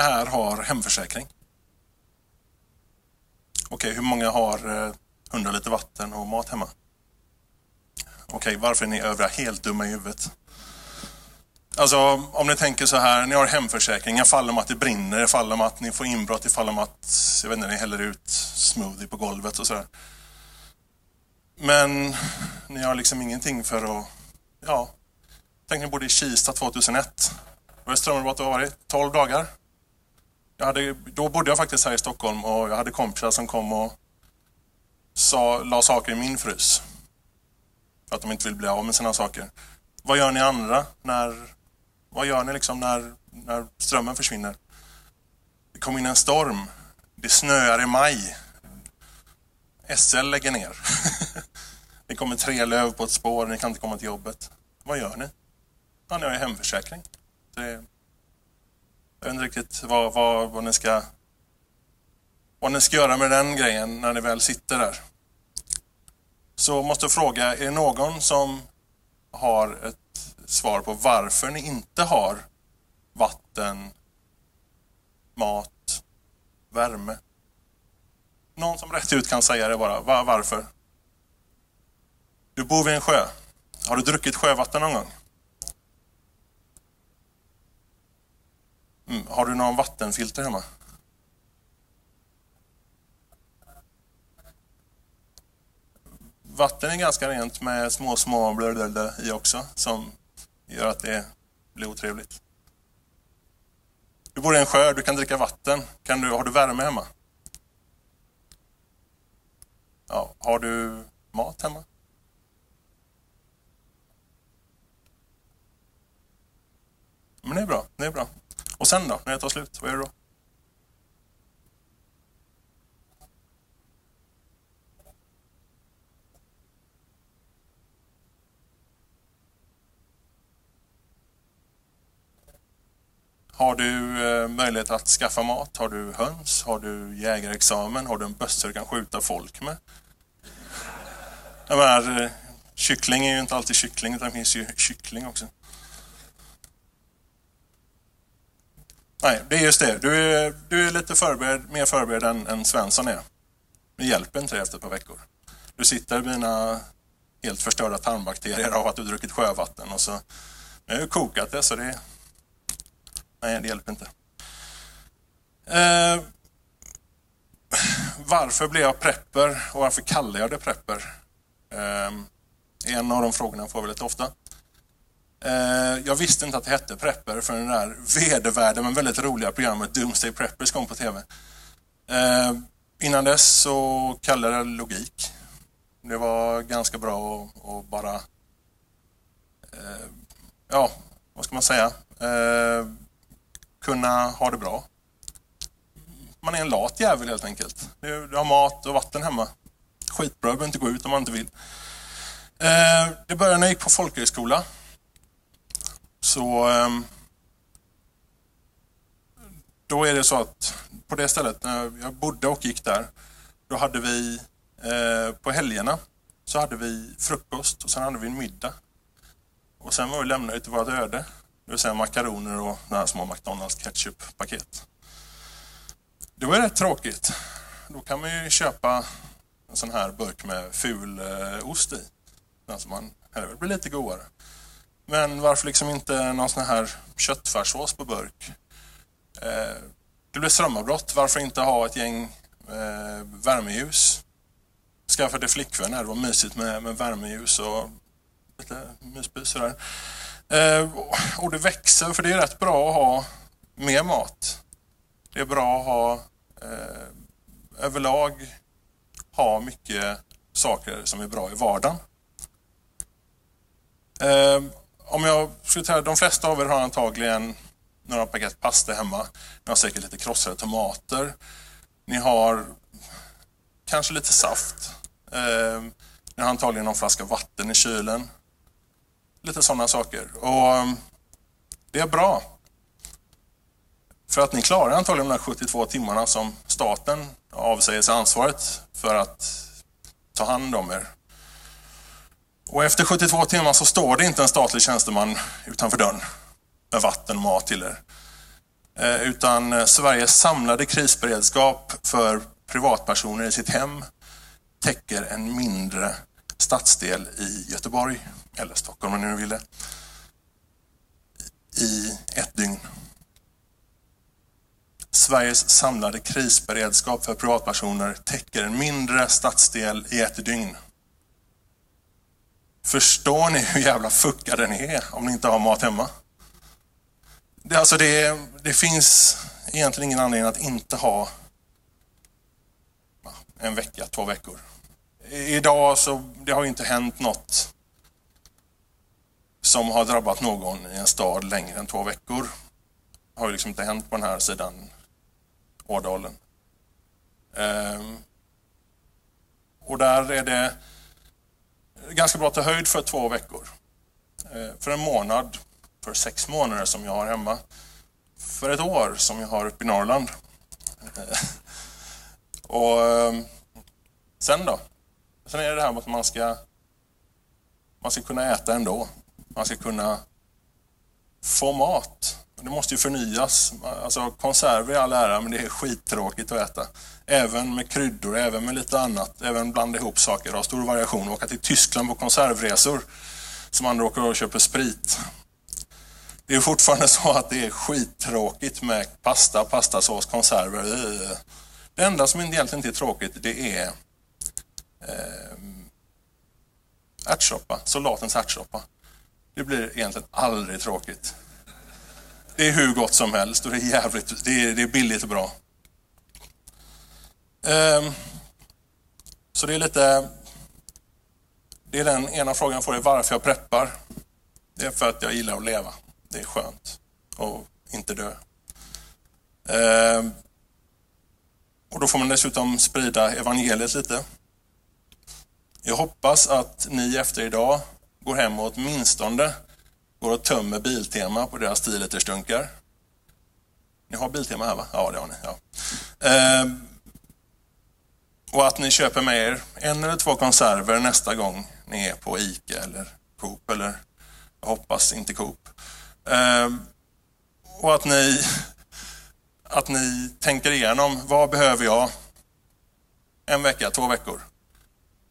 Många här har hemförsäkring? Okej, hur många har eh, 100 liter vatten och mat hemma? Okej, varför är ni övriga helt dumma i huvudet? Alltså, om ni tänker så här, ni har hemförsäkring, jag fall om att det brinner, jag fall om att ni får inbrott, jag fall om att, jag vet inte, ni häller ut smoothie på golvet och sådär. Men ni har liksom ingenting för att, ja, tänk ni bodde i Kista 2001. Vad är strömavbrottet har varit? 12 dagar. Jag hade, då bodde jag faktiskt här i Stockholm och jag hade kompisar som kom och sa, la saker i min frys. För att de inte vill bli av med sina saker. Vad gör ni andra när, vad gör ni liksom när, när strömmen försvinner? Det kom in en storm. Det snöar i maj. SL lägger ner. det kommer tre löv på ett spår, ni kan inte komma till jobbet. Vad gör ni? Ja, ni har ju hemförsäkring. Det, jag vet inte riktigt vad, vad, vad, ni ska, vad ni ska göra med den grejen när ni väl sitter där. Så måste jag fråga, är det någon som har ett svar på varför ni inte har vatten, mat, värme? Någon som rätt ut kan säga det bara. Var, varför? Du bor vid en sjö. Har du druckit sjövatten någon gång? Mm. Har du någon vattenfilter hemma? Vatten är ganska rent med små, små blöder i också som gör att det blir otrevligt. Du bor i en sjö, du kan dricka vatten. Kan du, har du värme hemma? Ja, har du mat hemma? Men det är bra, det är bra. Och sen då, när det tar slut, vad gör du då? Har du eh, möjlighet att skaffa mat? Har du höns? Har du jägarexamen? Har du en bössa du kan skjuta folk med? Jag menar, eh, kyckling är ju inte alltid kyckling, utan det finns ju kyckling också. Nej, det är just det. Du är, du är lite förberedd, mer förberedd än, än Svensson är. Det hjälper inte efter ett par veckor. Du sitter med dina helt förstörda tarmbakterier av att du druckit sjövatten och så... Jag har ju kokat det, så det... Nej, det hjälper inte. Eh, varför blev jag prepper och varför kallar jag det prepper? Eh, en av de frågorna får vi lite ofta. Eh, jag visste inte att det hette prepper för den där vedervärda men väldigt roliga programmet Doomsday Preppers kom på TV. Eh, innan dess så kallade jag det logik. Det var ganska bra att bara, eh, ja, vad ska man säga, eh, kunna ha det bra. Man är en lat jävel helt enkelt. Du har mat och vatten hemma. Skitbra, du behöver inte gå ut om man inte vill. Eh, det började när jag gick på folkhögskola. Så ehm, då är det så att på det stället när jag bodde och gick där, då hade vi eh, på helgerna så hade vi frukost och sen hade vi en middag. Och sen var vi lämnade till vårt öde, det vill säga makaroner och några små McDonalds ketchup-paket. Det var rätt tråkigt. Då kan man ju köpa en sån här burk med ful eh, ost i. Den som man, det blir lite godare. Men varför liksom inte någon sån här köttfärssås på burk? Eh, det blir strömavbrott. Varför inte ha ett gäng eh, värmeljus? Skaffade flickvän här. Det var mysigt med, med värmeljus och lite myspys sådär. Eh, och det växer, för det är rätt bra att ha mer mat. Det är bra att ha eh, överlag ha mycket saker som är bra i vardagen. Eh, om jag skulle säga, de flesta av er har antagligen några paket pasta hemma. Ni har säkert lite krossade tomater. Ni har kanske lite saft. Eh, ni har antagligen någon flaska vatten i kylen. Lite sådana saker. Och ehm, Det är bra. För att ni klarar antagligen de här 72 timmarna som staten avsäger sig ansvaret för att ta hand om er. Och efter 72 timmar så står det inte en statlig tjänsteman utanför dörren. med vatten och mat till er. Eh, utan eh, Sveriges samlade krisberedskap för privatpersoner i sitt hem täcker en mindre stadsdel i Göteborg, eller Stockholm om ni nu vill det, i ett dygn. Sveriges samlade krisberedskap för privatpersoner täcker en mindre stadsdel i ett dygn. Förstår ni hur jävla fuckade ni är om ni inte har mat hemma? Det, alltså det, det finns egentligen ingen anledning att inte ha en vecka, två veckor. Idag så det har ju inte hänt något som har drabbat någon i en stad längre än två veckor. Det har ju liksom inte hänt på den här sidan Ådalen. Ehm, och där är det ganska bra till ta höjd för två veckor. Eh, för en månad, för sex månader som jag har hemma. För ett år som jag har uppe i Norrland. Eh, och ehm, sen då? Sen är det det här med att man ska, man ska kunna äta ändå. Man ska kunna få mat. Det måste ju förnyas. Alltså konserver i all ära, men det är skittråkigt att äta. Även med kryddor, även med lite annat. Även blanda ihop saker, ha stor variation. Åka till Tyskland på konservresor som andra åker och köper sprit. Det är fortfarande så att det är skittråkigt med pasta, pastasås, konserver. Det enda som egentligen inte är tråkigt, det är eh, ärtsoppa, soldatens ärtsoppa. Det blir egentligen aldrig tråkigt. Det är hur gott som helst och det är jävligt, det är, det är billigt och bra. Um, så det är lite, det är den ena frågan jag får, är varför jag preppar. Det är för att jag gillar att leva. Det är skönt Och inte dö. Um, och då får man dessutom sprida evangeliet lite. Jag hoppas att ni efter idag går hem och åtminstone går och tömmer Biltema på deras 10 liters dunkar. Ni har Biltema här va? Ja, det har ni. Ja. Ehm, och att ni köper med er en eller två konserver nästa gång ni är på ICA eller Coop eller jag hoppas inte Coop. Ehm, och att ni, att ni tänker igenom, vad behöver jag? En vecka, två veckor.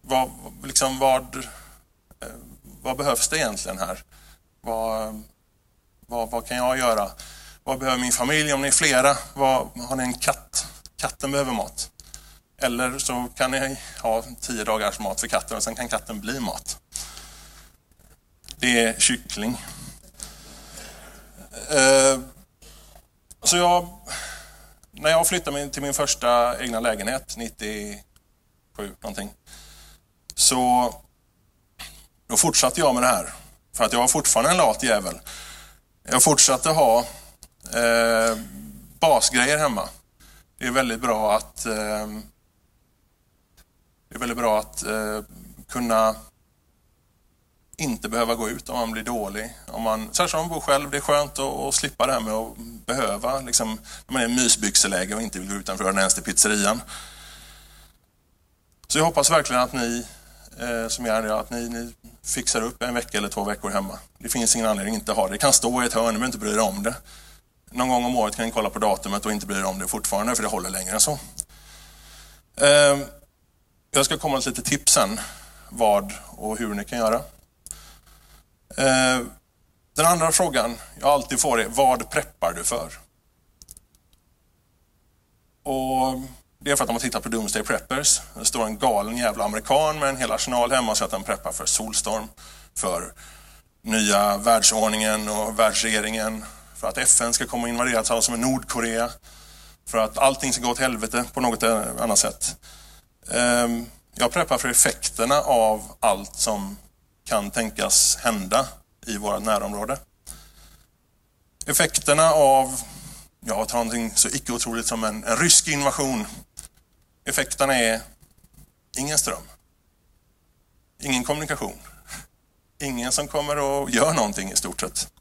Vad, liksom vad, eh, vad behövs det egentligen här? Vad, vad, vad kan jag göra? Vad behöver min familj om ni är flera? Vad, har ni en katt? Katten behöver mat. Eller så kan ni ha tio dagars mat för katten och sen kan katten bli mat. Det är kyckling. Eh, så jag, när jag flyttade till min första egna lägenhet, 97 någonting, så då fortsatte jag med det här. För att jag var fortfarande en lat jävel. Jag fortsatte ha eh, basgrejer hemma. Det är väldigt bra att eh, det är väldigt bra att eh, kunna inte behöva gå ut om man blir dålig. Om man, särskilt om man bor själv, det är skönt att, att slippa det här med att behöva, liksom, när man är i mysbyxeläge och inte vill gå utanför dörren ens till pizzerian. Så jag hoppas verkligen att ni eh, som gör det, att ni, ni fixar upp en vecka eller två veckor hemma. Det finns ingen anledning att inte ha det. Det kan stå i ett hörn, ni behöver inte bry er om det. Någon gång om året kan ni kolla på datumet och inte bry er om det fortfarande, för det håller längre än så. Eh, jag ska komma med lite tips sen, vad och hur ni kan göra. Eh, den andra frågan jag alltid får är, vad preppar du för? Och det är för att de har tittat på Doomsday Preppers. Det står en galen jävla amerikan med en hel arsenal hemma och säger att han preppar för solstorm, för nya världsordningen och världsregeringen, för att FN ska komma och invadera ett som är Nordkorea, för att allting ska gå åt helvete på något annat sätt. Ehm, jag preppar för effekterna av allt som kan tänkas hända i vårt närområde. Effekterna av, ja, ta någonting så icke otroligt som en, en rysk invasion Effekterna är ingen ström, ingen kommunikation, ingen som kommer och gör någonting i stort sett.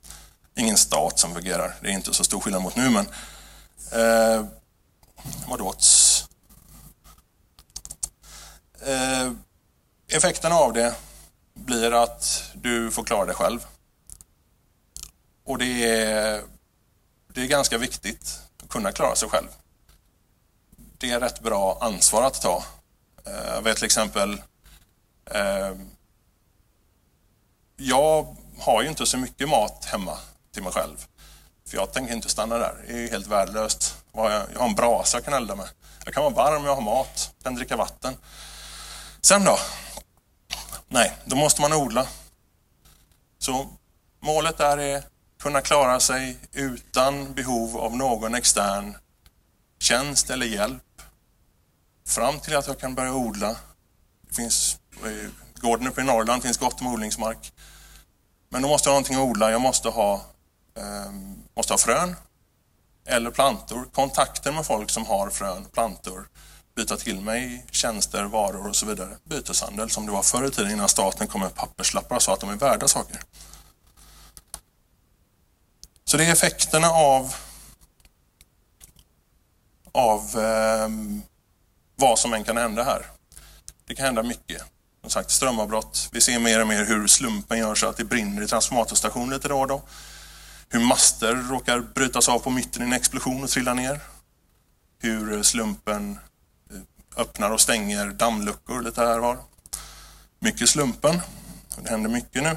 Ingen stat som fungerar. Det är inte så stor skillnad mot nu, men eh, vadå? Eh, effekterna av det blir att du får klara dig själv. Och det är, det är ganska viktigt att kunna klara sig själv. Det är rätt bra ansvar att ta. Eh, jag vet till exempel eh, jag har ju inte så mycket mat hemma till mig själv. För jag tänker inte stanna där. Det är ju helt värdelöst. Jag har en brasa jag kan elda med. Jag kan vara varm, jag har mat, kan dricka vatten. Sen då? Nej, då måste man odla. Så målet där är att kunna klara sig utan behov av någon extern tjänst eller hjälp. Fram till att jag kan börja odla. Det finns, eh, gården uppe i Norrland finns gott om odlingsmark. Men då måste jag ha någonting att odla. Jag måste ha, eh, måste ha frön eller plantor. Kontakter med folk som har frön, plantor. Byta till mig tjänster, varor och så vidare. Byteshandel som det var förr i tiden innan staten kom med papperslappar och sa att de är värda saker. Så det är effekterna av, av eh, vad som än kan hända här. Det kan hända mycket. Som sagt, strömavbrott. Vi ser mer och mer hur slumpen gör så att det brinner i transformatorstationen lite då och då. Hur master råkar brytas av på mitten i en explosion och trillar ner. Hur slumpen eh, öppnar och stänger dammluckor lite här och var. Mycket slumpen. Det händer mycket nu.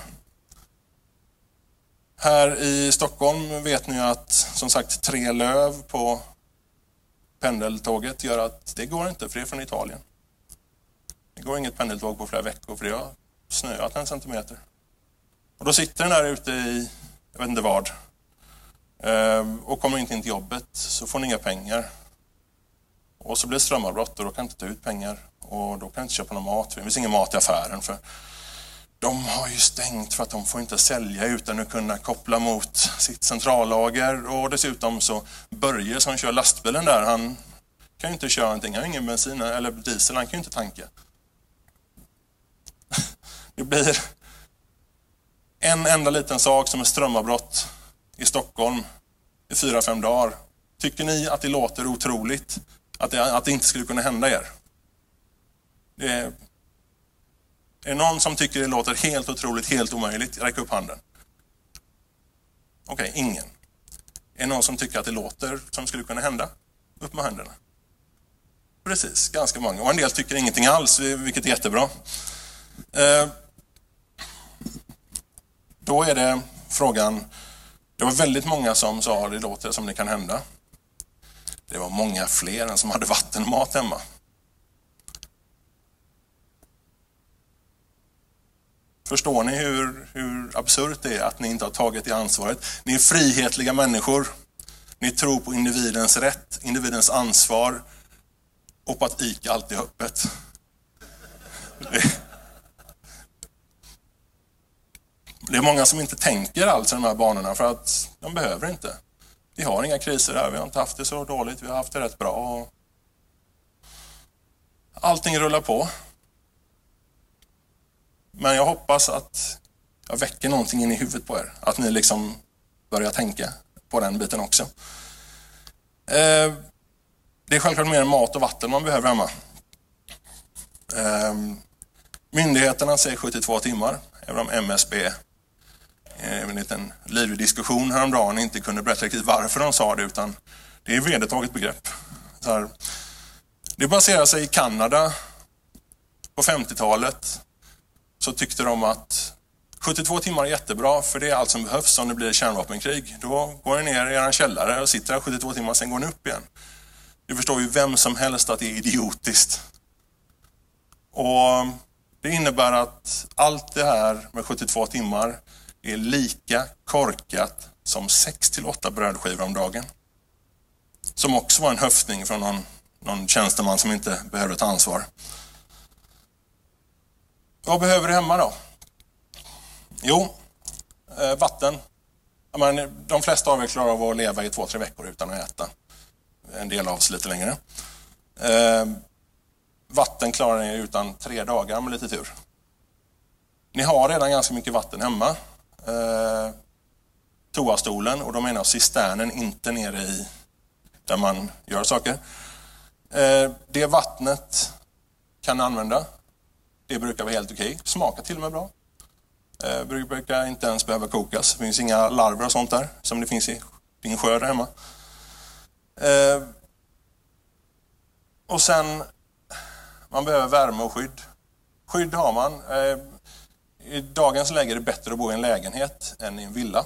Här i Stockholm vet ni att som sagt tre löv på pendeltåget gör att det går inte för det är från Italien. Det går inget pendeltåg på flera veckor för det har snöat en centimeter. Och då sitter den där ute i, jag vet inte vad, ehm, och kommer inte in till jobbet så får ni inga pengar. Och så blir det strömavbrott och då kan inte ta ut pengar och då kan inte köpa någon mat. Det finns ingen mat i affären för de har ju stängt för att de får inte sälja utan att kunna koppla mot sitt centrallager och dessutom så Börje som kör lastbilen där, han kan ju inte köra någonting, han har ingen bensin eller diesel, han kan ju inte tanka. Det blir en enda liten sak som är strömavbrott i Stockholm i fyra, fem dagar. Tycker ni att det låter otroligt att det, att det inte skulle kunna hända er? Det är, är det någon som tycker det låter helt otroligt, helt omöjligt? Räck upp handen. Okej, okay, ingen. Är det någon som tycker att det låter som skulle kunna hända? Upp med händerna. Precis, ganska många. Och en del tycker ingenting alls, vilket är jättebra. Eh, då är det frågan, det var väldigt många som sa det låter som det kan hända. Det var många fler än som hade vattenmat hemma. Förstår ni hur, hur absurt det är att ni inte har tagit det ansvaret? Ni är frihetliga människor. Ni tror på individens rätt, individens ansvar och på att ICA alltid är öppet. Det är många som inte tänker alls i de här banorna för att de behöver inte. Vi har inga kriser här, vi har inte haft det så dåligt, vi har haft det rätt bra. Allting rullar på. Men jag hoppas att jag väcker någonting in i huvudet på er. Att ni liksom börjar tänka på den biten också. Eh, det är självklart mer mat och vatten man behöver hemma. Eh, myndigheterna säger 72 timmar, även om MSB eh, en liten livlig diskussion häromdagen inte kunde berätta riktigt varför de sa det, utan det är vedertaget begrepp. Här, det baserar sig i Kanada på 50-talet. Så tyckte de att 72 timmar är jättebra, för det är allt som behövs om det blir kärnvapenkrig. Då går ni ner i er källare och sitter där 72 timmar, sen går ni upp igen. Det förstår ju vem som helst att det är idiotiskt. Och Det innebär att allt det här med 72 timmar är lika korkat som 6 till 8 brödskivor om dagen. Som också var en höftning från någon, någon tjänsteman som inte behövde ta ansvar. Vad behöver du hemma då? Jo, eh, vatten. Men, de flesta av er klarar av att leva i två, tre veckor utan att äta. En del av oss lite längre. Eh, vatten klarar ni utan tre dagar med lite tur. Ni har redan ganska mycket vatten hemma eh, toastolen och då menar jag cisternen, inte nere i där man gör saker. Eh, det vattnet kan ni använda. Det brukar vara helt okej. Smakar till och med bra. Eh, brukar inte ens behöva kokas. Det finns inga larver och sånt där, som det finns i din sjö där hemma. Eh, och sen, man behöver värme och skydd. Skydd har man. Eh, I dagens läge är det bättre att bo i en lägenhet än i en villa.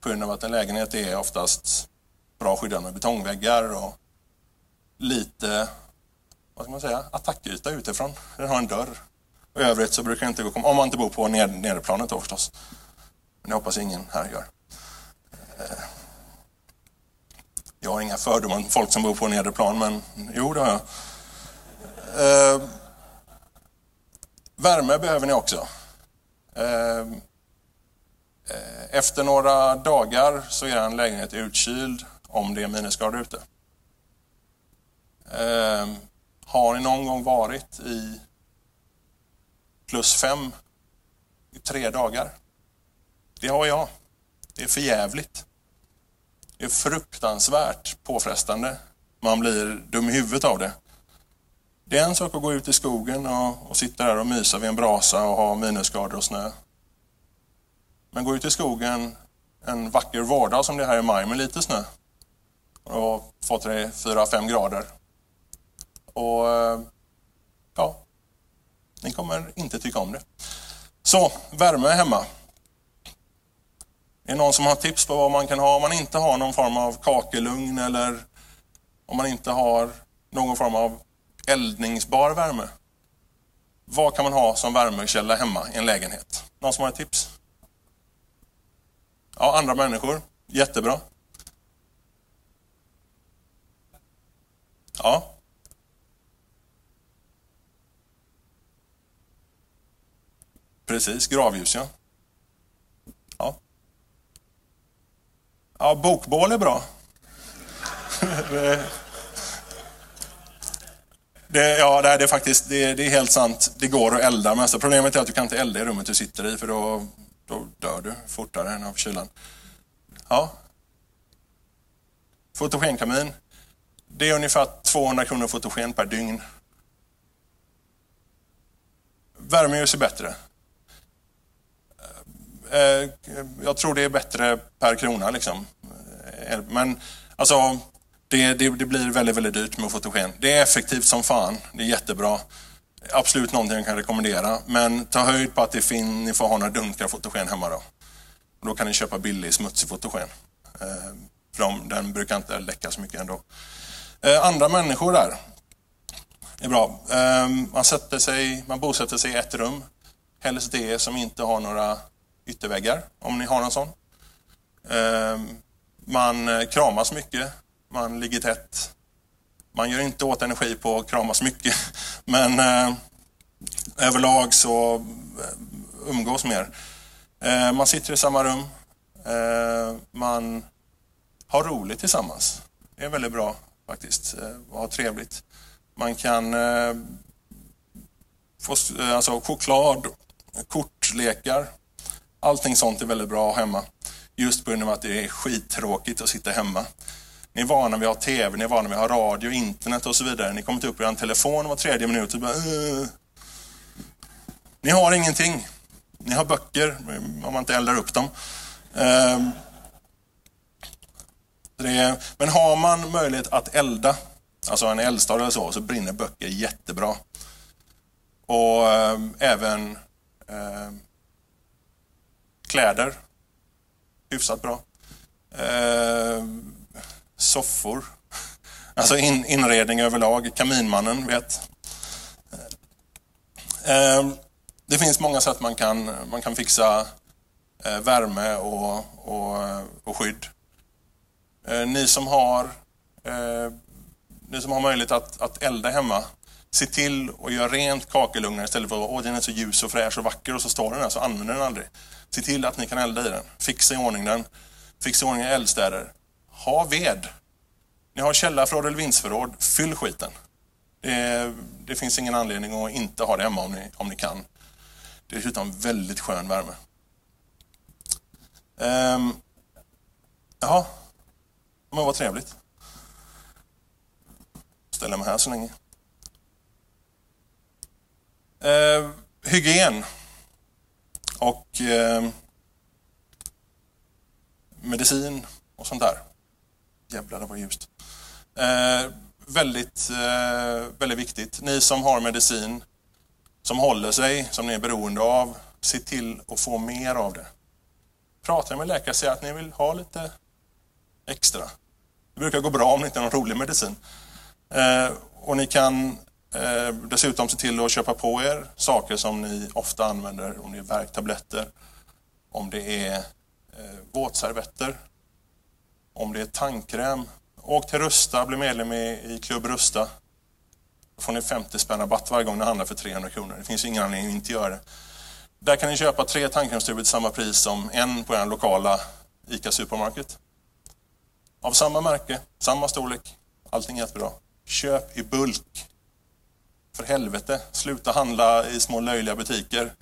På grund av att en lägenhet är oftast bra skyddad med betongväggar och lite, vad ska man säga, attackyta utifrån. Den har en dörr. Och I övrigt så brukar det inte gå komma, om man inte bor på ned, nederplanet då förstås. Men det hoppas ingen här gör. Eh, jag har inga fördomar om folk som bor på nedre plan, men jo, det har jag. Eh, värme behöver ni också. Eh, eh efter några dagar så är en lägenhet utkyld om det är minusgrader ute. Eh, har ni någon gång varit i plus fem i tre dagar? Det har jag. Det är förjävligt. Det är fruktansvärt påfrestande. Man blir dum i huvudet av det. Det är en sak att gå ut i skogen och, och sitta där och mysa vid en brasa och ha minusgrader och snö. Men gå ut i skogen en vacker vårdag som det här i maj med lite snö och fått det 4-5 grader. Och eh, ja, ni kommer inte tycka om det. Så, värme hemma. Är det någon som har tips på vad man kan ha om man inte har någon form av kakelugn eller om man inte har någon form av eldningsbar värme? Vad kan man ha som värmekälla hemma i en lägenhet? Någon som har ett tips? Ja, andra människor. Jättebra. Ja. Precis, gravljus ja. Ja, ja bokbål är bra. Det, ja, det är faktiskt det, det, är helt sant. Det går att elda, men alltså problemet är att du kan inte elda i rummet du sitter i för då, då dör du fortare än av kylan. Ja. Fotogenkamin. Det är ungefär 200 kronor fotogen per dygn. Värmeljus är bättre. Eh, jag tror det är bättre per krona liksom. Eh, men alltså, det, det, det, blir väldigt, väldigt dyrt med fotogen. Det är effektivt som fan. Det är jättebra. Absolut någonting jag kan rekommendera. Men ta höjd på att det fin, ni får ha några dunkar fotogen hemma då. Då kan ni köpa billig smutsig fotogen. Eh, för de, den brukar inte läcka så mycket ändå. andra människor där. Det är bra. man, sätter sig, man bosätter sig i ett rum. Helst det som inte har några ytterväggar, om ni har någon sån. Ehm, man eh, kramas mycket, man ligger tätt. Man gör inte åt energi på att kramas mycket, men eh, överlag så eh, umgås mer. Man sitter i samma rum, man har roligt tillsammans. Det är väldigt bra faktiskt, att ha trevligt. Man kan få alltså, choklad, kortlekar, Allting sånt är väldigt bra hemma. Just på grund av att det är skittråkigt att sitta hemma. Ni är vana vid att ha TV, ni är vana vid att ha radio, internet och så vidare. Ni kommer inte upp i en telefon var tredje minut och bara uh. Ni har ingenting. Ni har böcker, om man inte eldar upp dem. Uh. Är, men har man möjlighet att elda, alltså en eldstad eller så, så brinner böcker jättebra. Och uh, även ehm, Kläder, hyfsat bra. Eh, soffor, alltså in, inredning överlag. Kaminmannen, vet. Eh, det finns många sätt man kan, man kan fixa eh, värme och, och, och skydd. Eh, ni som har eh, ni som har möjlighet att, att elda hemma, se till att göra rent kakelugnar istället för att åh, den är så ljus och fräsch och vacker och så står den där så använder den aldrig. Se till att ni kan elda i den. Fixa i ordning den. Fixa i ordning eldstäder. Ha ved. Ni har källarförråd eller vindsförråd. Fyll skiten. Det, det, finns ingen anledning att inte ha det hemma om ni, om ni kan. Det är dessutom väldigt skön värme. Ehm, jaha, men vad trevligt. Ställer mig här så länge. Eh, hygien Och eh, medicin och sånt där. Jävlar, det var ljust. Eh, väldigt, eh, väldigt viktigt. Ni som har medicin, som håller sig, som ni är beroende av, se till att få mer av det. Prata med läkare och säg att ni vill ha lite extra. Det brukar gå bra om det inte är någon rolig medicin. Eh, och ni kan Eh, dessutom se till att köpa på er saker som ni ofta använder, om det är värktabletter, om det är eh, våtservetter, om det är tandkräm. Åk till Rusta, bli medlem i, i Klubb Rusta. Då får ni 50 spänn rabatt varje gång ni handlar för 300 kronor. Det finns ingen anledning att inte göra det. Där kan ni köpa tre tandkrämstuber till samma pris som en på er lokala ICA Supermarket. Av samma märke, samma storlek, allting jättebra. Köp i bulk. För helvete, sluta handla i små löjliga butiker.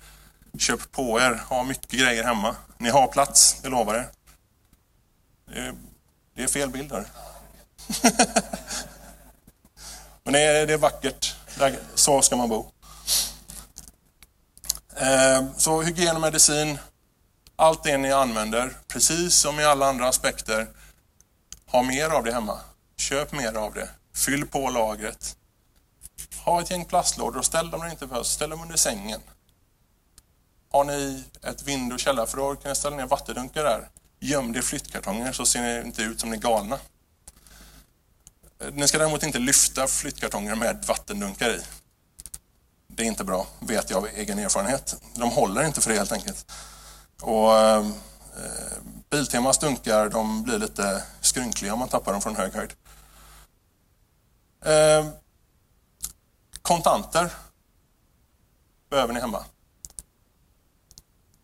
Köp på er, ha mycket grejer hemma. Ni har plats, jag lovar er. Det är, det är fel bild här. Men det är, det är vackert, så ska man bo. Eh, så hygien och medicin, allt det ni använder, precis som i alla andra aspekter, ha mer av det hemma. Köp mer av det. Fyll på lagret. Ha ett gäng plastlådor och ställ dem där inte behövs. Ställ dem under sängen. Har ni ett vind och källarförråd kan ni ställa ner vattendunkar där. Göm det i flyttkartonger så ser ni inte ut som ni är galna. Eh, ni ska däremot inte lyfta flyttkartonger med vattendunkar i. Det är inte bra, vet jag av egen erfarenhet. De håller inte för det helt enkelt. Och ehm, eh, Biltemas dunkar de blir lite skrynkliga om man tappar dem från hög höjd. Eh, kontanter behöver ni hemma.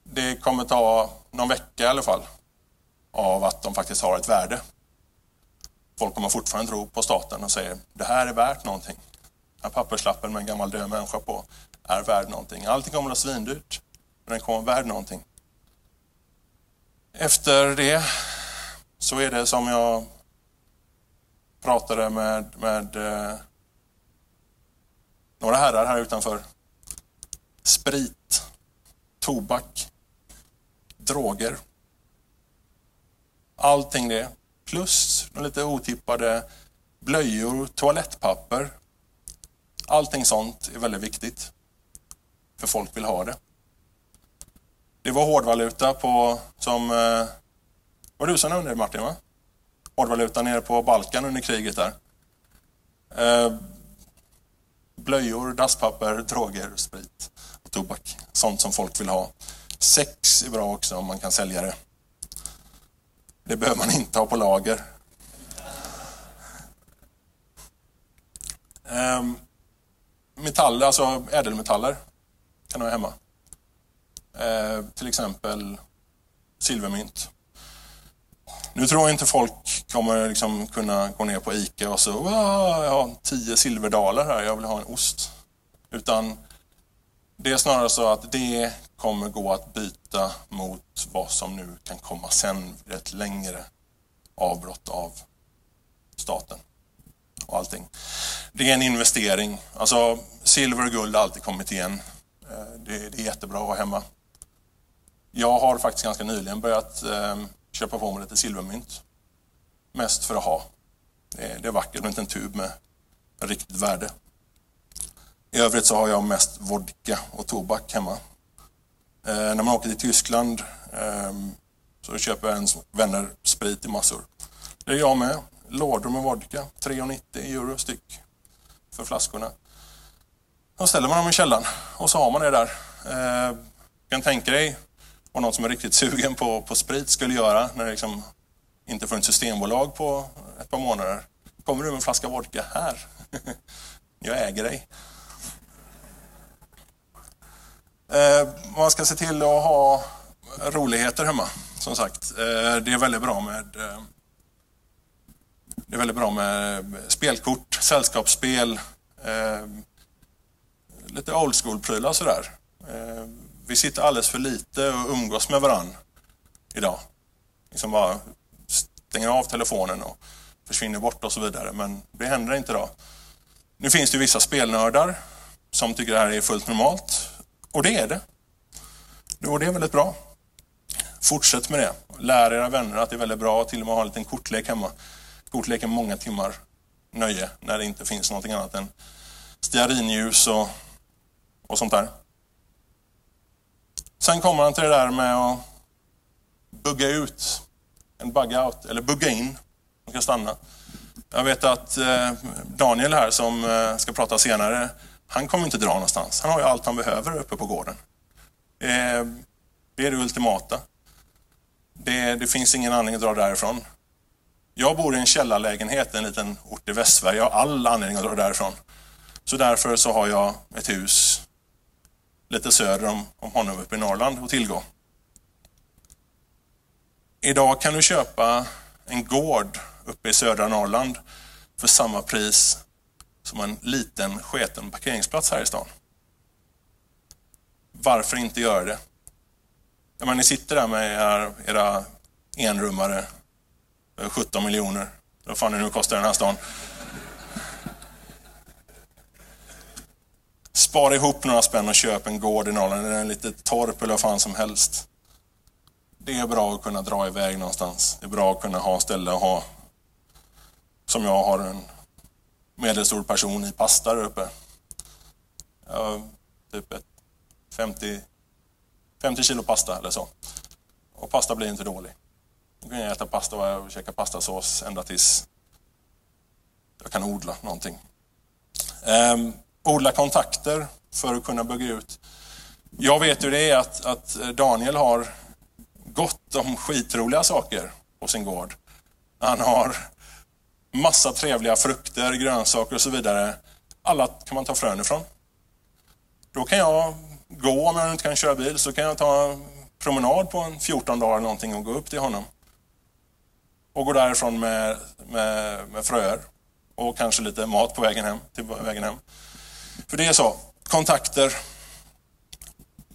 Det kommer ta någon vecka i alla fall av att de faktiskt har ett värde. Folk kommer fortfarande tro på staten och säger det här är värt någonting. Den här papperslappen med en gammal död människa på är värd någonting. Allting kommer att vara svindyrt, men den kommer vara värd någonting. Efter det så är det som jag pratade med, med eh, några herrar här utanför. Sprit, tobak, droger. Allting det. Plus lite otippade blöjor, toalettpapper. Allting sånt är väldigt viktigt. För folk vill ha det. Det var hårdvaluta på, som, eh, var du som nämnde det Martin? Va? Hårdvaluta nere på Balkan under kriget där. Eh, blöjor, dasspapper, droger, sprit och tobak. Sånt som folk vill ha. Sex är bra också om man kan sälja det. Det behöver man inte ha på lager. Ehm, Metaller, alltså ädelmetaller kan du ha hemma. Ehm, till exempel silvermynt. Nu tror inte folk kommer liksom kunna gå ner på ICA och så, jag har tio silverdaler här, jag vill ha en ost. Utan det är snarare så att det kommer gå att byta mot vad som nu kan komma sen, ett längre avbrott av staten och allting. Det är en investering. Alltså silver och guld har alltid kommit igen. Eh, det, det är jättebra att ha hemma. Jag har faktiskt ganska nyligen börjat eh, köpa på mig lite silvermynt. Mest för att ha. Det är, det är vackert, men inte en tub med riktigt värde. I övrigt så har jag mest vodka och tobak hemma. Eh, när man åker till Tyskland eh, så köper ens vänner sprit i massor. Det är jag med. Lådor med vodka, 3,90 euro styck för flaskorna. Då ställer man dem i källaren och så har man det där. Eh, kan tänka dig vad någon som är riktigt sugen på, på sprit skulle göra när det liksom inte får ett systembolag på ett par månader. Kommer du med en flaska vodka här? Jag äger dig. Eh, man ska se till att ha roligheter hemma, som sagt. Eh, det är väldigt bra med eh, det är väldigt bra med spelkort, sällskapsspel, eh, lite old school-prylar sådär. Eh, vi sitter alldeles för lite och umgås med varann idag. Liksom bara stänger av telefonen och försvinner bort och så vidare. Men det händer inte idag. Nu finns det vissa spelnördar som tycker det här är fullt normalt. Och det är det. Och det är väldigt bra. Fortsätt med det. Lär era vänner att det är väldigt bra att till och med ha en liten kortlek hemma. Kortlek är många timmar nöje när det inte finns någonting annat än stearinljus och, och sånt där. Sen kommer han till det där med att bugga ut, en bug out, eller bugga in, De kan stanna. Jag vet att eh, Daniel här som eh, ska prata senare, han kommer inte dra någonstans. Han har ju allt han behöver uppe på gården. Det är det ultimata. Det, det finns ingen anledning att dra därifrån. Jag bor i en källarlägenhet en liten ort i Västsverige. Jag har all anledning att dra därifrån. Så därför så har jag ett hus lite söder om, om honom uppe i Norrland att tillgå. Idag kan du köpa en gård uppe i södra Norrland för samma pris som en liten sketen parkeringsplats här i stan. Varför inte göra det? Ja, men ni sitter där med era, era enrummare, eh, 17 miljoner, vad fan det nu kostar den här stan. Spara ihop några spänn och köp en gård i Norrland, eller en litet torp eller vad fan som helst. Det är bra att kunna dra iväg någonstans. Det är bra att kunna ha ställe att ha, som jag har en medelstor person i pasta där uppe. Ja, typ ett 50, 50 kilo pasta eller så. Och pasta blir inte dålig. Då kan jag äta pasta och käka pastasås ända tills jag kan odla någonting. Um, odla kontakter för att kunna bygga ut. Jag vet hur det är att, att Daniel har gott om skitroliga saker på sin gård. Han har massa trevliga frukter, grönsaker och så vidare. Alla kan man ta frön ifrån. Då kan jag gå, om jag inte kan köra bil, så kan jag ta en promenad på en 14 dagar eller någonting och gå upp till honom. Och gå därifrån med, med, med fröer och kanske lite mat på vägen hem, till vägen hem. För det är så, kontakter,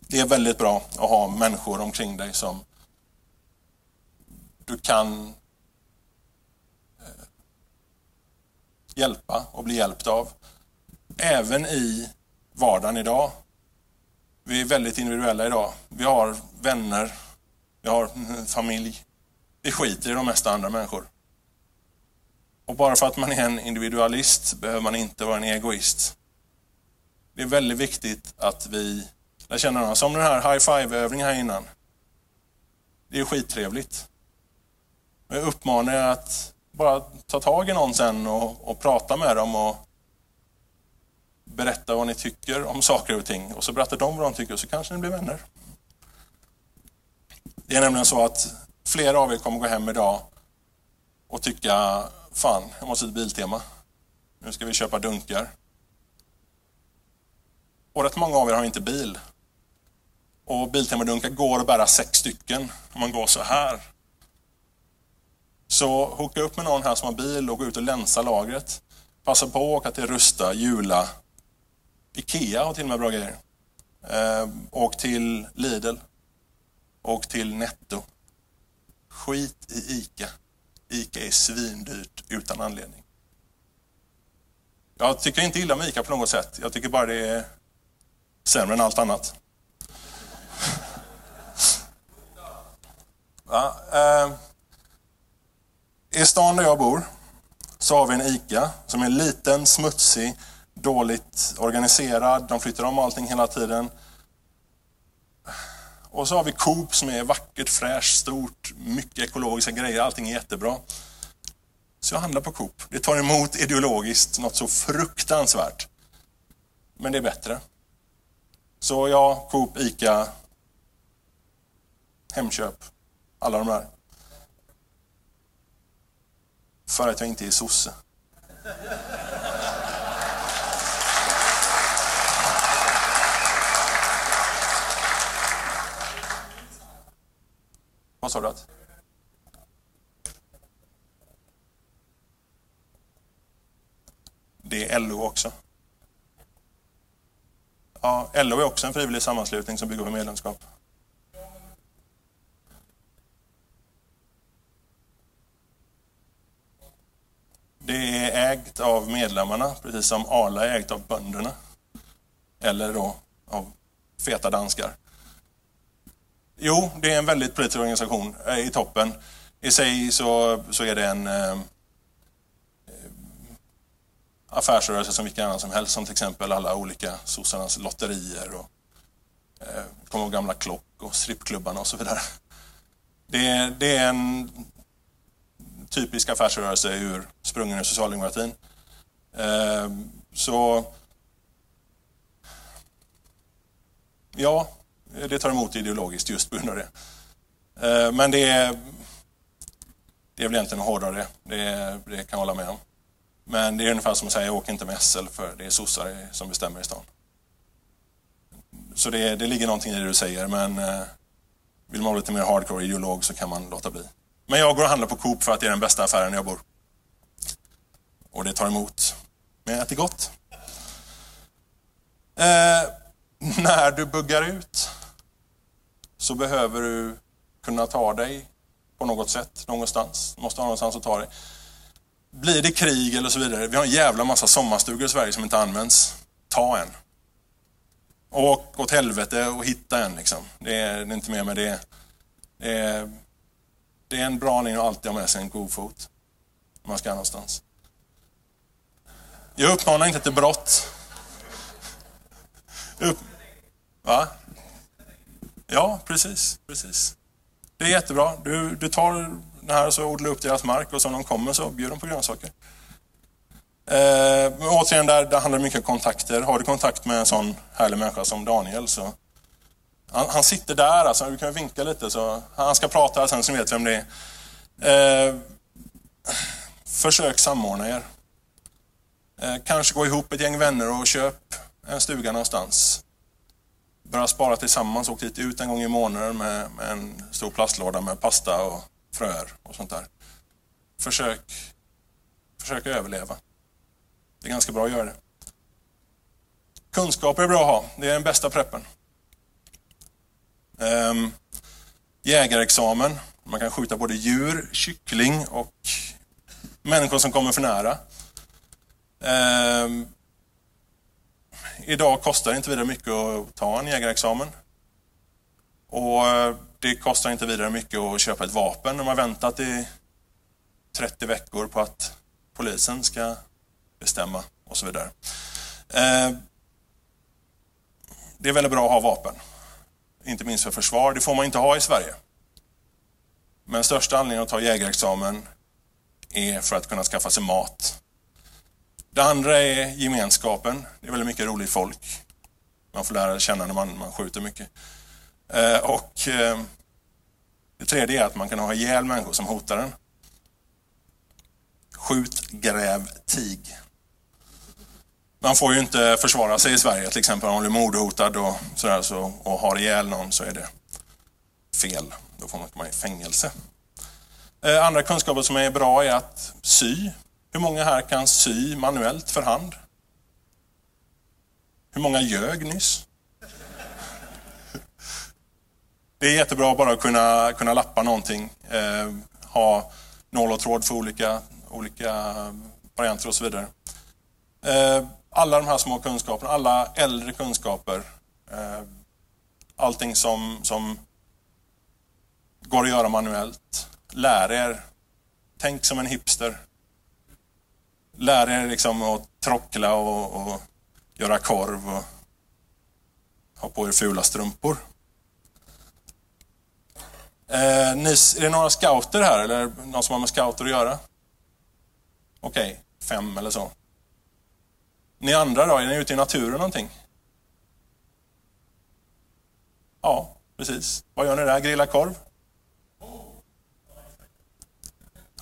det är väldigt bra att ha människor omkring dig som du kan eh, hjälpa och bli hjälpt av. Även i vardagen idag. Vi är väldigt individuella idag. Vi har vänner, vi har familj. Vi skiter i de mesta andra människor. Och bara för att man är en individualist behöver man inte vara en egoist. Det är väldigt viktigt att vi lär känna varandra. Som den här high five-övningen här innan. Det är skittrevligt. Jag uppmanar er att bara ta tag i någon sen och, och prata med dem och berätta vad ni tycker om saker och ting. Och så berättar de vad de tycker och så kanske ni blir vänner. Det är nämligen så att flera av er kommer gå hem idag och tycka, fan, jag måste till Biltema. Nu ska vi köpa dunkar. Och rätt många av er har inte bil. Och Biltema-dunkar går att bära sex stycken om man går så här. Så hooka upp med någon här som har bil och gå ut och länsa lagret. Passa på att åka till Rusta, Jula, Ikea har till och med bra grejer. Eh, åk till Lidl. Åk till Netto. Skit i ICA. ICA är svindyrt utan anledning. Jag tycker inte illa om ICA på något sätt. Jag tycker bara det är sämre än allt annat. Ja, eh, i stan där jag bor så har vi en ICA som är liten, smutsig, dåligt organiserad. De flyttar om allting hela tiden. Och så har vi Coop som är vackert, fräscht, stort, mycket ekologiska grejer. Allting är jättebra. Så jag handlar på Coop. Det tar emot ideologiskt något så fruktansvärt. Men det är bättre. Så ja, Coop, ICA, Hemköp, alla de där. För att jag inte är sosse. Vad sa du? Att? Det är LO också. Ja, LO är också en frivillig sammanslutning som bygger på medlemskap. Det är ägt av medlemmarna, precis som Arla är ägt av bönderna. Eller då av feta danskar. Jo, det är en väldigt politisk organisation eh, i toppen. I sig så, så är det en eh, affärsrörelse som vilken annan som helst, som till exempel alla olika sossarnas lotterier och eh, kommer gamla klock och strippklubbarna och så vidare. Det, det är en typisk affärsrörelse ur sprungen ur socialdemokratin. Ehm, så ja, det tar emot ideologiskt just på grund av det. Ehm, men det är, det är väl egentligen att hårdra det. Det, det kan jag hålla med om. Men det är ungefär som att säga, jag åker inte med SL för det är sossar som bestämmer i stan. Så det, det ligger någonting i det du säger, men eh, vill man vara lite mer hardcore ideolog så kan man låta bli. Men jag går och handlar på Coop för att det är den bästa affären jag bor. Och det tar emot. Men jag äter gott. Eh, när du buggar ut så behöver du kunna ta dig på något sätt, någonstans. Du måste ha någonstans att ta dig. Blir det krig eller så vidare, vi har en jävla massa sommarstugor i Sverige som inte används. Ta en. Åk åt helvete och hitta en liksom. Det är, det är inte mer med det. Det är, det är en bra anledning att alltid ha med sig en god fot. Om man ska någonstans. Jag uppmanar inte till brott. Upp... Va? Ja, precis, precis. Det är jättebra. Du, du tar den här och så odlar upp deras mark och så när de kommer så bjuder de på grönsaker. Eh, återigen, där, där handlar det mycket om kontakter. Har du kontakt med en sån härlig människa som Daniel så... Han, han sitter där, alltså, du kan vinka lite så... Han ska prata sen så vet vem det är. Eh, försök samordna er. Eh, kanske gå ihop ett gäng vänner och köp en stuga någonstans. Börja spara tillsammans, åk dit ut en gång i månaden med, med en stor plastlåda med pasta och fröer och sånt där. Försök, försök överleva. Det är ganska bra att göra det. Kunskap är bra att ha. Det är den bästa preppen. Um, jägarexamen. Man kan skjuta både djur, kyckling och människor som kommer för nära. Um, idag kostar det inte vidare mycket att ta en jägarexamen. Och eh, det kostar inte vidare mycket att köpa ett vapen när man väntat i 30 veckor på att polisen ska bestämma och så vidare. Ehm, det är väldigt bra att ha vapen. Inte minst för försvar. Det får man inte ha i Sverige. Men största anledningen att ta jägarexamen är för att kunna skaffa sig mat. Det andra är gemenskapen. Det är väldigt mycket roligt folk. Man får lära känna när man, man skjuter mycket. Eh, och eh, det tredje är att man kan ha ihjäl människor som hotar en. Skjut, gräv, tig. Man får ju inte försvara sig i Sverige, till exempel om man blir mordhotad och, sådär, så, och har ihjäl någon så är det fel. Då får man komma i fängelse. Eh, andra kunskaper som är bra är att sy. Hur många här kan sy manuellt för hand? Hur många ljög nyss? Det är jättebra bara att kunna, kunna lappa någonting. Eh, ha nål och tråd för olika, olika varianter och så vidare. Eh, alla de här små kunskaperna, alla äldre kunskaper, eh, allting som, som går att göra manuellt. Lär er. Tänk som en hipster. Lär er liksom att trockla och, och göra korv och ha på er fula strumpor. Eh, ni, är det några scouter här eller någon som har med scouter att göra? Okej, okay, fem eller så. Ni andra då, är ni ute i naturen någonting? Ja, precis. Vad gör ni där? Grilla korv?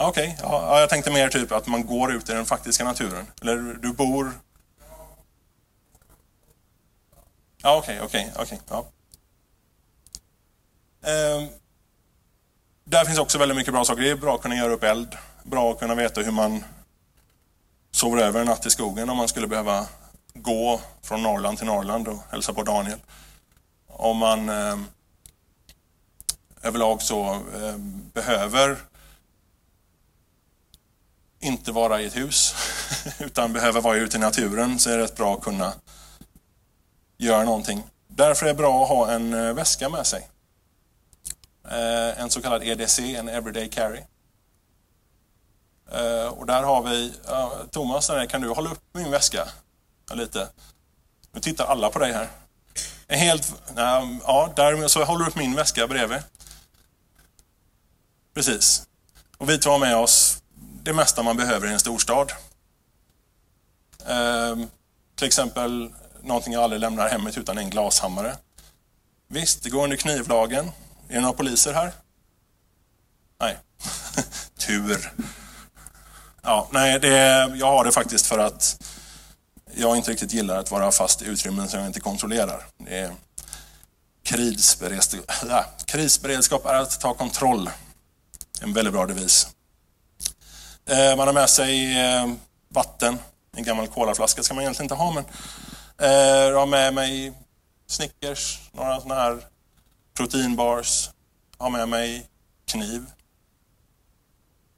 Okej, okay. ja, jag tänkte mer typ att man går ut i den faktiska naturen. Eller du bor... Ja, okej, okay, okej, okay, okej. ja. Ehm, där finns också väldigt mycket bra saker. Det är bra att kunna göra upp eld. Bra att kunna veta hur man sover över en natt i skogen om man skulle behöva gå från Norrland till Norrland och hälsa på Daniel. Om man eh, överlag så eh, behöver inte vara i ett hus utan behöver vara ute i naturen så är det rätt bra att kunna göra någonting. Därför är det bra att ha en eh, väska med sig. eh, en så kallad EDC, en Everyday Carry. Eh, och där har vi, eh, Thomas, kan du hålla upp min väska lite? Nu tittar alla på dig här. En helt, ja, där så håller upp min väska bredvid. Precis. Och vi tar med oss det mesta man behöver i en storstad. Eh, till exempel någonting jag aldrig lämnar hemmet utan en glashammare. Visst, det går under knivlagen. Är det några poliser här? Nej. Tur. Ja, nej, det, jag har det faktiskt för att jag inte riktigt gillar att vara fast i utrymmen som jag inte kontrollerar. Det är krisberedskap, ja, äh, krisberedskap är att ta kontroll. En väldigt bra devis. Eh, man har med sig eh, vatten. En gammal kolaflaska ska man egentligen inte ha, men eh, jag har med mig Snickers, några sådana här proteinbars. Jag har med mig kniv.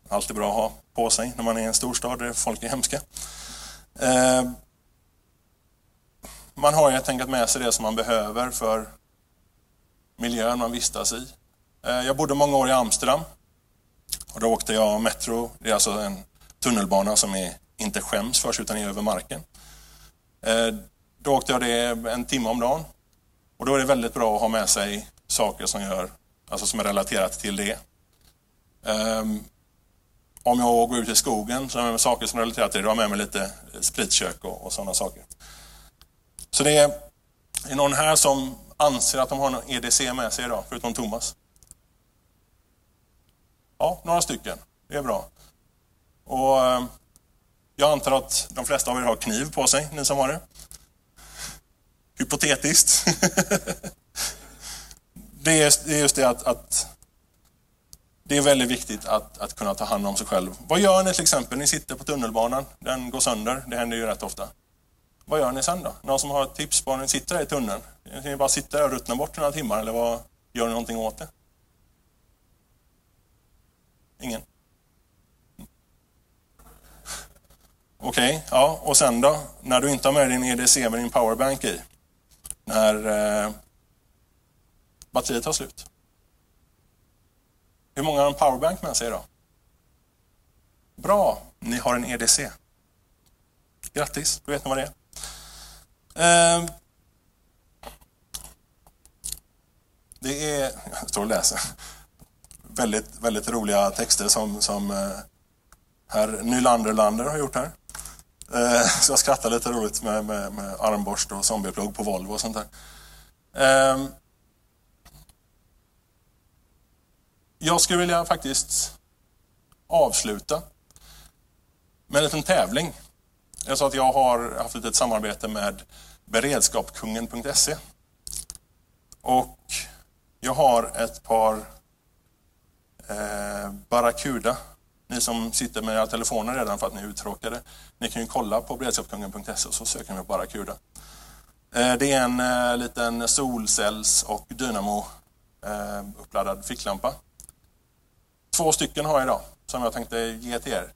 Alltid bra att ha på sig när man är i en storstad där folk är hemska. Eh, man har helt enkelt med sig det som man behöver för miljön man vistas i. Eh, jag bodde många år i Amsterdam och då åkte jag Metro, det är alltså en tunnelbana som är, inte skäms för sig utan är över marken. Eh, då åkte jag det en timme om dagen. Och då är det väldigt bra att ha med sig saker som, gör, alltså som är relaterat till det. Um, om jag går ut i skogen så har jag med saker som relaterar till det. Då har jag med mig lite spritkök och, och sådana saker. Så det är, är någon här som anser att de har någon EDC med sig idag, förutom Thomas? Ja, några stycken. Det är bra. Och eh, Jag antar att de flesta av er har kniv på sig, ni som har det. Hypotetiskt. det, är, just det att, att det är väldigt viktigt att, att kunna ta hand om sig själv. Vad gör ni till exempel? Ni sitter på tunnelbanan, den går sönder, det händer ju rätt ofta. Vad gör ni sen då? Någon som har ett tips på när ni sitter där i tunneln? Ni bara sitta där och ruttna bort några timmar eller vad, gör ni någonting åt det? Ingen? Okej, okay, ja, och sen då? När du inte har med din EDC med din powerbank i? När eh, batteriet tar slut? Hur många har en powerbank med sig då? Bra, ni har en EDC. Grattis, då vet ni vad det är. Eh, det är, jag står och läser väldigt, väldigt roliga texter som, som eh, herr Nylander Lander har gjort här. Eh, så jag skrattar lite roligt med, med, med armborst och zombieplugg på Volvo och sånt där. Ehm. Jag skulle vilja faktiskt avsluta med en liten tävling. Jag sa att jag har haft ett samarbete med Beredskapkungen.se. Och jag har ett par eh, Barracuda. Ni som sitter med era telefoner redan för att ni är uttråkade, ni kan ju kolla på Beredskapkungen.se och så söker ni på Barracuda. Eh, det är en eh, liten solcells och dynamo eh, uppladdad ficklampa. Två stycken har jag idag som jag tänkte ge till er.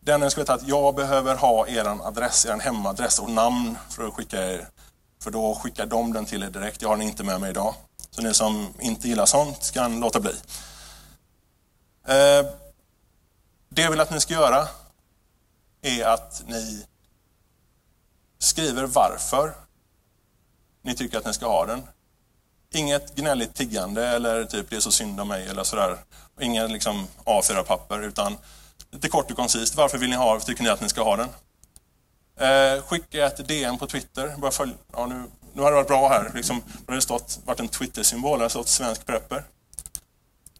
Den ska veta att jag behöver ha er adress, er hemadress och namn för att skicka er. För då skickar de den till er direkt. Jag har den inte med mig idag. Så ni som inte gillar sånt kan låta bli. Eh, det jag vill att ni ska göra är att ni skriver varför ni tycker att ni ska ha den. Inget gnälligt tiggande eller typ det är så synd om mig eller sådär. Inga liksom A4-papper utan lite kort och koncist. Varför vill ni ha, tycker ni att ni ska ha den? Eh, skicka ett DM på Twitter. Bara följ, ja, nu, nu har det varit bra här. Liksom, det har stått, varit en Twitter-symbol, det har stått svensk prepper.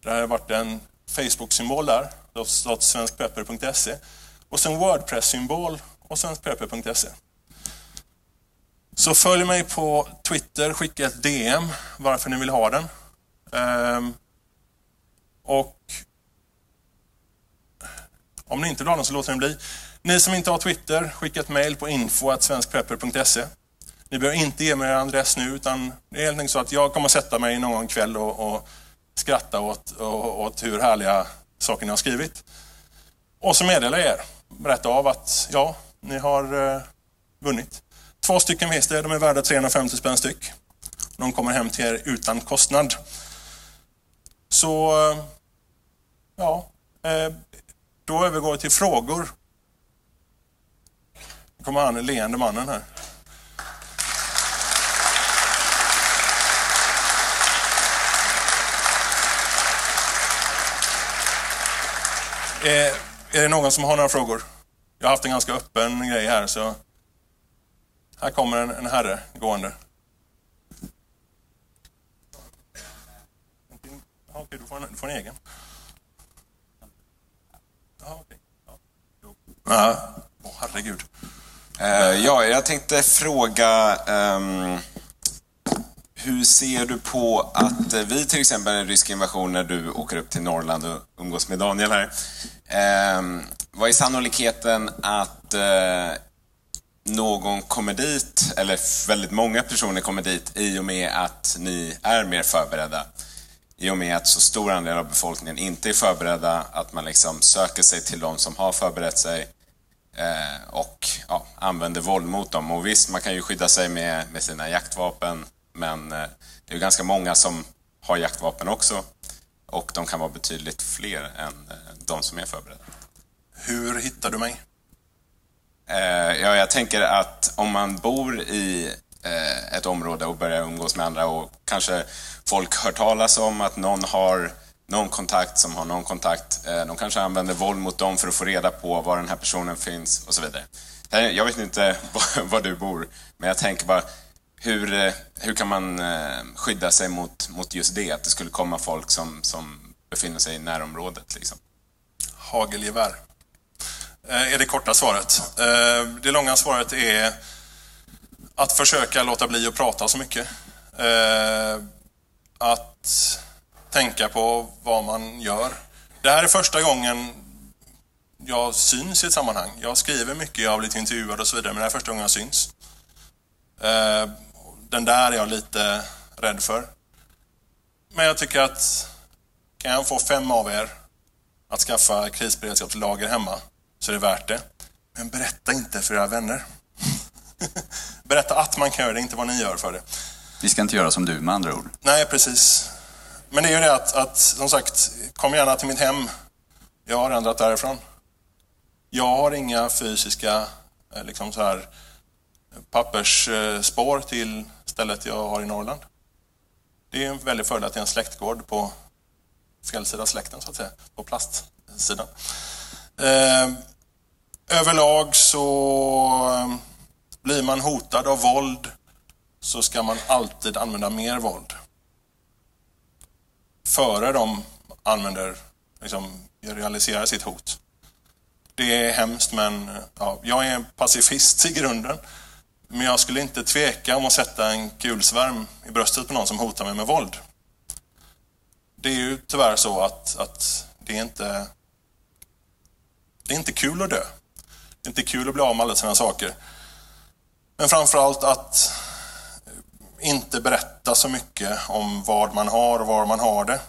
Det har varit en Facebook-symbol där, det har stått svenskprepper.se. Och sen Wordpress-symbol och svenskprepper.se. Så följ mig på Twitter, skicka ett DM varför ni vill ha den. Ehm, och om ni inte vill ha den så låter den bli. Ni som inte har Twitter, skicka ett mail på info.svenskpepper.se. Ni behöver inte ge mig er adress nu, utan det är helt enkelt så att jag kommer sätta mig någon kväll och, och skratta åt, åt hur härliga saker ni har skrivit. Och så meddelar jag er, berätta av att ja, ni har eh, vunnit. Två stycken finns det, de är värda 350 spänn styck. De kommer hem till er utan kostnad. Så, eh, ja, eh, då övergår vi till frågor. Nu kommer han, leende mannen här. Är, är det någon som har några frågor? Jag har haft en ganska öppen grej här, så här kommer en, en herre gående. okej, du får en, du får en egen. Ja, okej. Ja. Ja. Oh, herregud. Uh, ja, jag tänkte fråga um, hur ser du på att eh, vi till exempel en rysk invasion när du åker upp till Norrland och umgås med Daniel här. Uh, vad är sannolikheten att uh, någon kommer dit, eller väldigt många personer kommer dit i och med att ni är mer förberedda? I och med att så stor andel av befolkningen inte är förberedda, att man liksom söker sig till de som har förberett sig eh, och ja, använder våld mot dem. Och visst, man kan ju skydda sig med, med sina jaktvapen, men eh, det är ganska många som har jaktvapen också. Och de kan vara betydligt fler än eh, de som är förberedda. Hur hittar du mig? Eh, ja, jag tänker att om man bor i eh, ett område och börjar umgås med andra och kanske folk hör talas om att någon har någon kontakt som har någon kontakt. Eh, de kanske använder våld mot dem för att få reda på var den här personen finns och så vidare. Jag vet inte var du bor, men jag tänker bara hur, eh, hur kan man eh, skydda sig mot, mot just det? Att det skulle komma folk som, som befinner sig i närområdet. Liksom. Hagelgevär är det korta svaret. Det långa svaret är att försöka låta bli att prata så mycket att tänka på vad man gör. Det här är första gången jag syns i ett sammanhang. Jag skriver mycket, jag har blivit intervjuad och så vidare, men det här är första gången jag syns. Eh, den där är jag lite rädd för. Men jag tycker att kan jag få fem av er att skaffa krisberedskapslager hemma så är det värt det. Men berätta inte för era vänner. berätta att man kan göra det, inte vad ni gör för det. Vi ska inte göra som du med andra ord. Nej, precis. Men det är ju det att, att som sagt, kom gärna till mitt hem. Jag har ändrat därifrån. Jag har inga fysiska eh, liksom så här, pappersspår till stället jag har i Norrland. Det är en väldig fördel att det är en släktgård på fel sida släkten, så att säga, på plastsidan. Eh, överlag så eh, blir man hotad av våld så ska man alltid använda mer våld. Före de använder, liksom, realiserar sitt hot. Det är hemskt men ja, jag är en pacifist i grunden. Men jag skulle inte tveka om att sätta en kulsvärm i bröstet på någon som hotar mig med våld. Det är ju tyvärr så att, att det är inte det är inte kul att dö. Det är inte kul att bli av med alla sina saker. Men framförallt att inte berätta så mycket om vad man har och var man har det.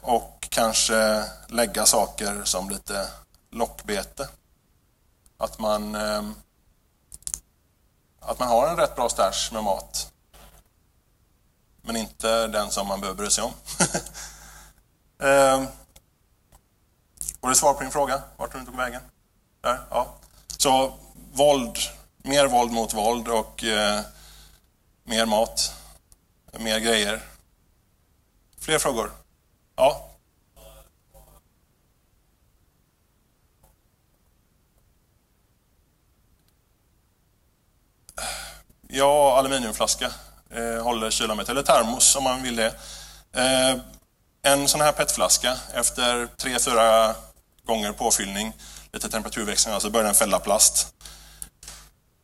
Och kanske lägga saker som lite lockbete. Att man, eh, att man har en rätt bra stash med mat. Men inte den som man behöver bry sig om. eh, var det svar på din fråga? Vart du tog vägen? Där? Ja. Så våld, mer våld mot våld och eh, Mer mat. Mer grejer. Fler frågor? Ja? Ja, aluminiumflaska eh, håller kylometer, eller termos om man vill det. Eh, en sån här petflaska, efter tre, fyra gånger påfyllning, lite temperaturväxling, alltså börjar den fälla plast.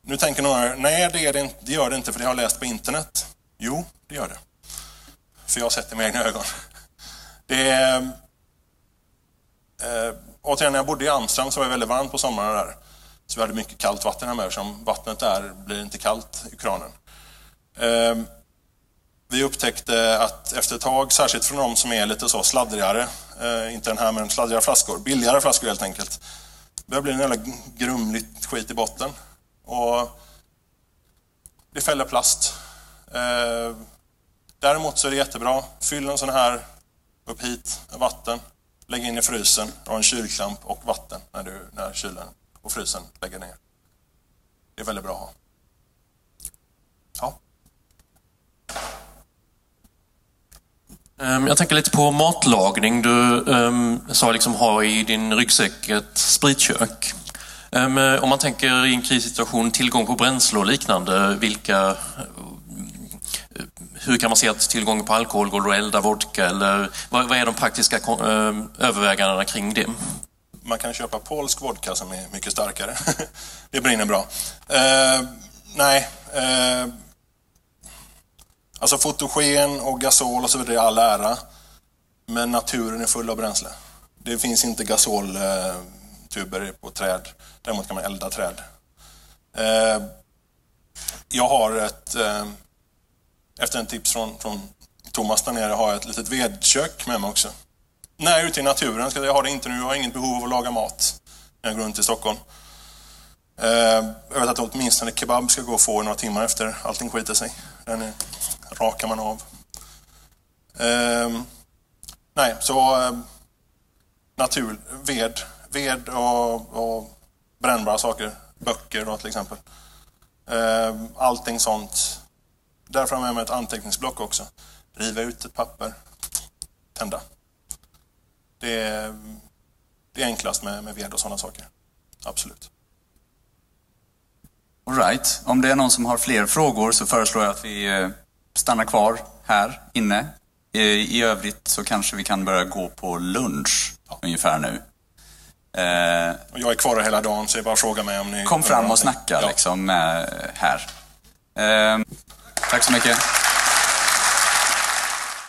Nu tänker några, nej det, är det, inte, det gör det inte för det har jag läst på internet. Jo, det gör det. För jag har sett det med egna ögon. Det är, eh, återigen, när jag bodde i Amsterdam så var det väldigt varmt på somrarna där. Så vi hade mycket kallt vatten hemma eftersom vattnet där blir inte kallt i kranen. Eh, vi upptäckte att efter ett tag, särskilt från de som är lite så sladdrigare, eh, inte den här men sladdriga flaskor, billigare flaskor helt enkelt. Det börjar bli en jävla grumligt skit i botten. Och det fäller plast. Eh, däremot så är det jättebra. Fyll en sån här upp hit, vatten, lägg in i frysen, och en kylklamp och vatten när, du, när kylen och frysen lägger ner. Det är väldigt bra att ha. Ja. Ehm, jag tänker lite på matlagning. Du um, sa liksom ha i din ryggsäck ett spritkök. Ehm, eh, om man tänker i en krissituation tillgång på bränsle och liknande, vilka... Eh, hur kan man se att tillgången på alkohol går att elda vodka eller vad, vad är de praktiska eh, övervägandena kring det? Man kan köpa polsk vodka som är mycket starkare. det brinner bra. Eh, nej. Eh, alltså fotogen och gasol och så vidare är all ära. Men naturen är full av bränsle. Det finns inte gasol tuber på träd. Däremot kan man elda träd. Eh, jag har ett... Eh, efter en tips från, från Thomas där nere har jag ett litet vedkök med mig också. När jag är ute i naturen, ska jag har det inte nu, jag har inget behov av att laga mat när jag går runt i Stockholm. Eh, jag vet att åtminstone kebab ska gå att få några timmar efter allting skiter sig. Den är, rakar man av. Eh, nej, så eh, natur, ved, ved och, och brännbara saker. Böcker då till exempel. Eh, allting sånt. Därför har jag med mig ett anteckningsblock också. Riva ut ett papper. Tända. Det är, det är enklast med, med ved och sådana saker. Absolut. All right. Om det är någon som har fler frågor så föreslår jag att vi eh, stannar kvar här inne. Eh, I övrigt så kanske vi kan börja gå på lunch ungefär nu. Eh, Och jag är kvar hela dagen så jag bara fråga mig om ni... kom fram och snacka Ja. liksom här. Eh, tack så mycket.